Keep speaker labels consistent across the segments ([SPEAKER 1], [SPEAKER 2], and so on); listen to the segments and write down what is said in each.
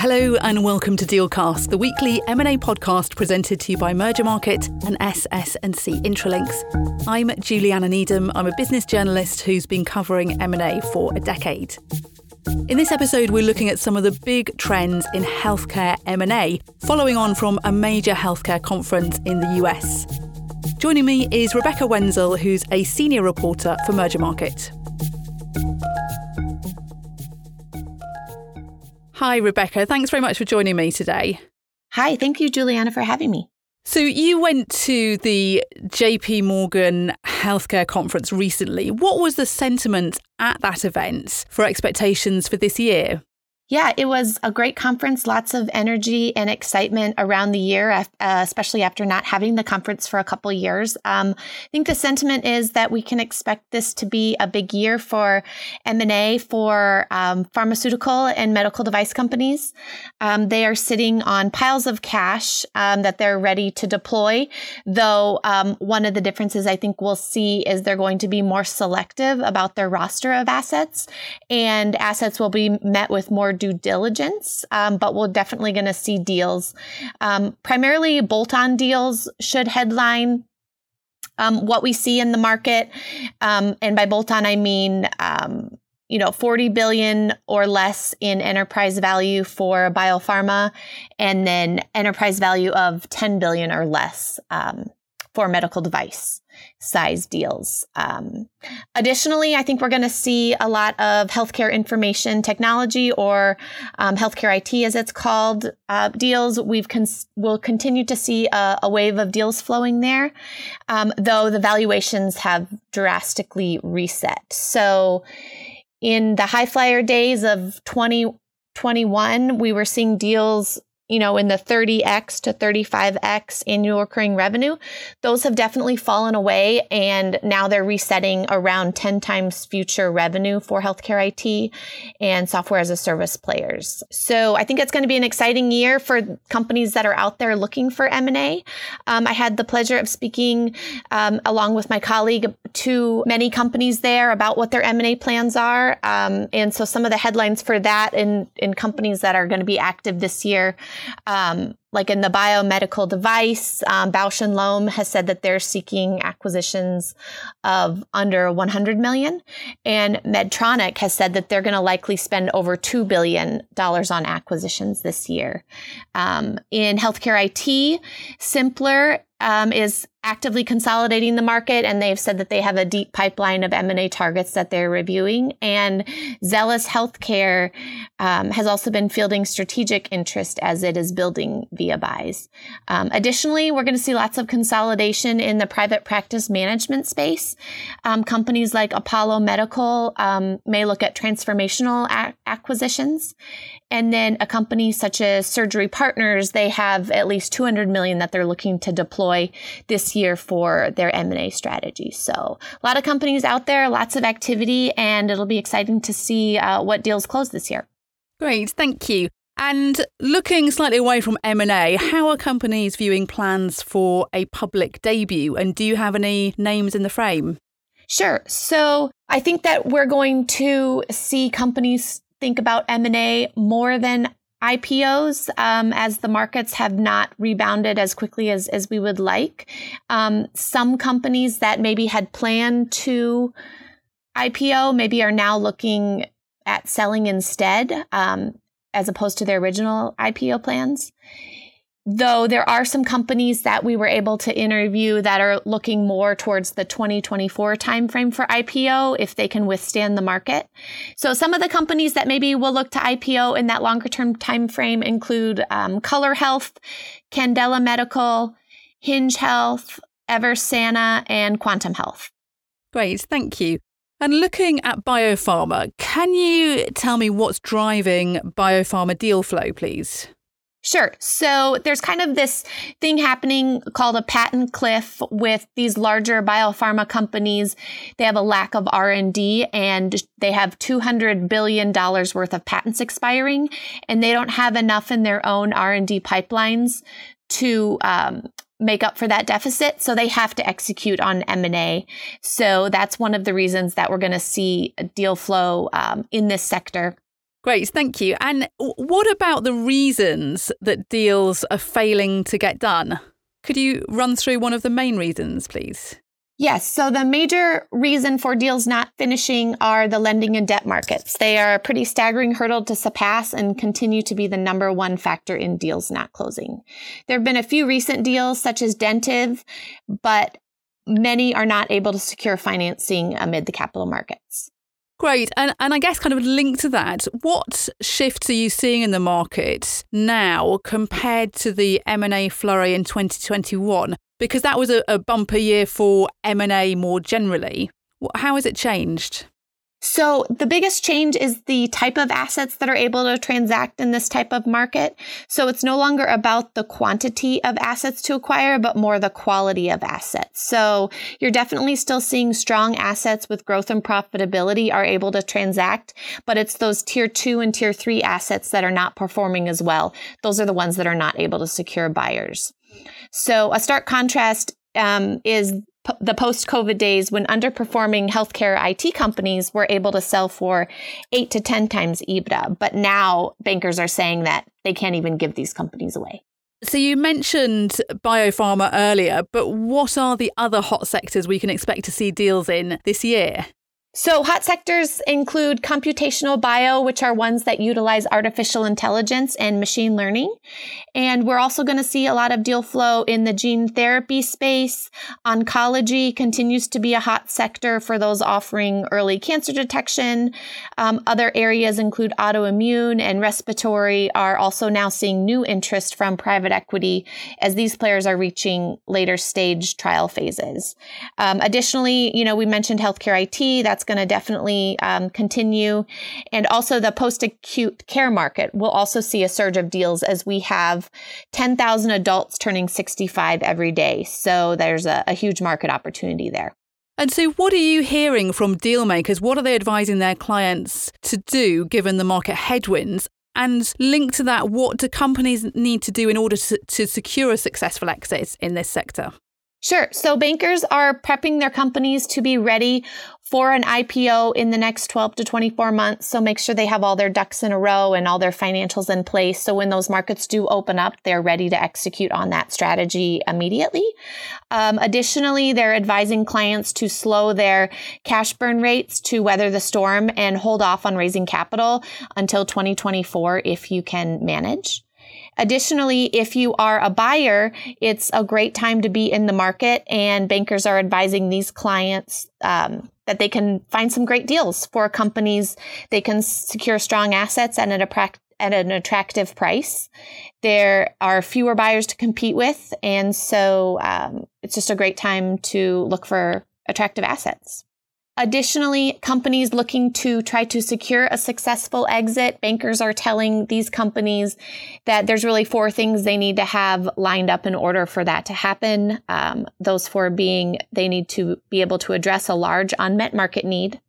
[SPEAKER 1] Hello and welcome to Dealcast, the weekly M&A podcast presented to you by Mergermarket and SS&C Intralinks. I'm Juliana Needham. I'm a business journalist who's been covering M&A for a decade. In this episode, we're looking at some of the big trends in healthcare M&A, following on from a major healthcare conference in the US. Joining me is Rebecca Wenzel, who's a senior reporter for Mergermarket. Hi, Rebecca. Thanks very much for joining me today.
[SPEAKER 2] Hi, thank you, Juliana, for having me.
[SPEAKER 1] So, you went to the JP Morgan Healthcare Conference recently. What was the sentiment at that event for expectations for this year?
[SPEAKER 2] Yeah, it was a great conference, lots of energy and excitement around the year, uh, especially after not having the conference for a couple years. Um, I think the sentiment is that we can expect this to be a big year for M&A for um, pharmaceutical and medical device companies. Um, they are sitting on piles of cash um, that they're ready to deploy, though um, one of the differences I think we'll see is they're going to be more selective about their roster of assets and assets will be met with more due diligence, um, but we're definitely going to see deals. Um, primarily, bolt on deals should headline um, what we see in the market. Um, and by bolt on, I mean, um, you know, 40 billion or less in enterprise value for biopharma, and then enterprise value of 10 billion or less um, for medical device size deals. Um, additionally, I think we're going to see a lot of healthcare information technology or um, healthcare IT, as it's called, uh, deals. We've will continue to see a, a, wave of deals flowing there, um, though the valuations have drastically reset. So, in the high flyer days of 2021, we were seeing deals you know, in the 30x to 35x annual recurring revenue, those have definitely fallen away. And now they're resetting around 10 times future revenue for healthcare IT and software as a service players. So I think it's going to be an exciting year for companies that are out there looking for M&A. Um, I had the pleasure of speaking um, along with my colleague to many companies there about what their M&A plans are. Um, and so some of the headlines for that in, in companies that are going to be active this year um, like in the biomedical device, um, Bausch and Lomb has said that they're seeking acquisitions of under 100 million, and Medtronic has said that they're going to likely spend over two billion dollars on acquisitions this year. Um, in healthcare IT, Symplr um, is actively consolidating the market, and they've said that they have a deep pipeline of M&A targets that they're reviewing. And Zelis Healthcare um, has also been fielding strategic interest as it is building via buys. Um, additionally, we're going to see lots of consolidation in the private practice management space. Um, companies like Apollo Medical um, may look at transformational acquisitions. And then a company such as Surgery Partners, they have at least 200 million that they're looking to deploy this year for their M&A strategy. So a lot of companies out there, lots of activity, and it'll be exciting to see uh, what deals close this year.
[SPEAKER 1] Great, thank you. And looking slightly away from M&A, how are companies viewing plans for a public debut? And do you have any names in the frame?
[SPEAKER 2] Sure. So I think that we're going to see companies think about M&A more than IPOs um, as the markets have not rebounded as quickly as, as we would like. Um, some companies that maybe had planned to IPO maybe are now looking at selling instead um, as opposed to their original IPO plans though there are some companies that we were able to interview that are looking more towards the 2024 timeframe for IPO if they can withstand the market. So some of the companies that maybe will look to IPO in that longer term timeframe include um, Color Health, Candela Medical, Hinge Health, Eversana, and Quantum Health.
[SPEAKER 1] Great, thank you. And looking at biopharma, can you tell me what's driving biopharma deal flow, please?
[SPEAKER 2] Sure. So there's kind of this thing happening called a patent cliff with these larger biopharma companies. They have a lack of R&D and they have 200 billion dollars worth of patents expiring and they don't have enough in their own R&D pipelines to um, make up for that deficit. So they have to execute on M&A. So that's one of the reasons that we're going to see a deal flow um, in this sector.
[SPEAKER 1] Great, thank you. And what about the reasons that deals are failing to get done? Could you run through one of the main reasons, please?
[SPEAKER 2] Yes. So the major reason for deals not finishing are the lending and debt markets. They are a pretty staggering hurdle to surpass and continue to be the number one factor in deals not closing. There have been a few recent deals such as Dentiv, but many are not able to secure financing amid the capital markets.
[SPEAKER 1] Great. And, and I guess kind of linked to that, what shifts are you seeing in the market now compared to the M&A flurry in 2021? Because that was a, a bumper year for M&A more generally. How has it changed?
[SPEAKER 2] So the biggest change is the type of assets that are able to transact in this type of market. So it's no longer about the quantity of assets to acquire, but more the quality of assets. So you're definitely still seeing strong assets with growth and profitability are able to transact, but it's those tier two and tier three assets that are not performing as well. Those are the ones that are not able to secure buyers. So a stark contrast um, is the post COVID days when underperforming healthcare IT companies were able to sell for eight to 10 times EBITDA. But now bankers are saying that they can't even give these companies away.
[SPEAKER 1] So you mentioned biopharma earlier, but what are the other hot sectors we can expect to see deals in this year?
[SPEAKER 2] So, hot sectors include computational bio, which are ones that utilize artificial intelligence and machine learning. And we're also going to see a lot of deal flow in the gene therapy space. Oncology continues to be a hot sector for those offering early cancer detection. Um, other areas include autoimmune and respiratory are also now seeing new interest from private equity as these players are reaching later stage trial phases. Um, additionally, you know, we mentioned healthcare IT. That's that's going to definitely um, continue. And also the post acute care market will also see a surge of deals as we have 10,000 adults turning 65 every day. So there's a, a huge market opportunity there.
[SPEAKER 1] And so, what are you hearing from deal makers? What are they advising their clients to do given the market headwinds? And linked to that, what do companies need to do in order to, to secure a successful exit in this sector?
[SPEAKER 2] Sure. So bankers are prepping their companies to be ready for an IPO in the next 12 to 24 months. So make sure they have all their ducks in a row and all their financials in place. So when those markets do open up, they're ready to execute on that strategy immediately. Um, additionally, they're advising clients to slow their cash burn rates to weather the storm and hold off on raising capital until 2024 if you can manage. Additionally, if you are a buyer, it's a great time to be in the market, and bankers are advising these clients um, that they can find some great deals for companies. They can secure strong assets at an, at an attractive price. There are fewer buyers to compete with, and so um, it's just a great time to look for attractive assets. Additionally, companies looking to try to secure a successful exit, bankers are telling these companies that there's really four things they need to have lined up in order for that to happen. Um, those four being they need to be able to address a large unmet market need.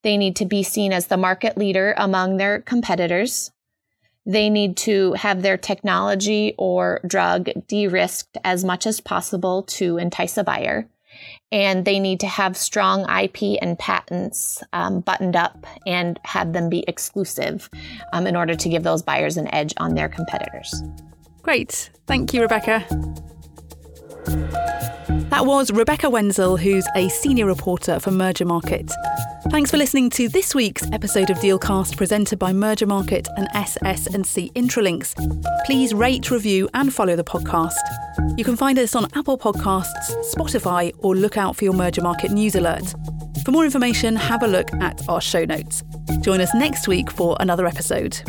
[SPEAKER 2] They need to be seen as the market leader among their competitors. They need to have their technology or drug de risked as much as possible to entice a buyer and they need to have strong IP and patents um, buttoned up and have them be exclusive um, in order to give those buyers an edge on their competitors.
[SPEAKER 1] Great. Thank you, Rebecca. That was Rebecca Wenzel, who's a senior reporter for Mergermarket. Thanks for listening to this week's episode of Dealcast presented by Mergermarket and SS&C Intralinks. Please rate, review and follow the podcast. You can find us on Apple Podcasts, Spotify or look out for your Mergermarket news alert. For more information, have a look at our show notes. Join us next week for another episode.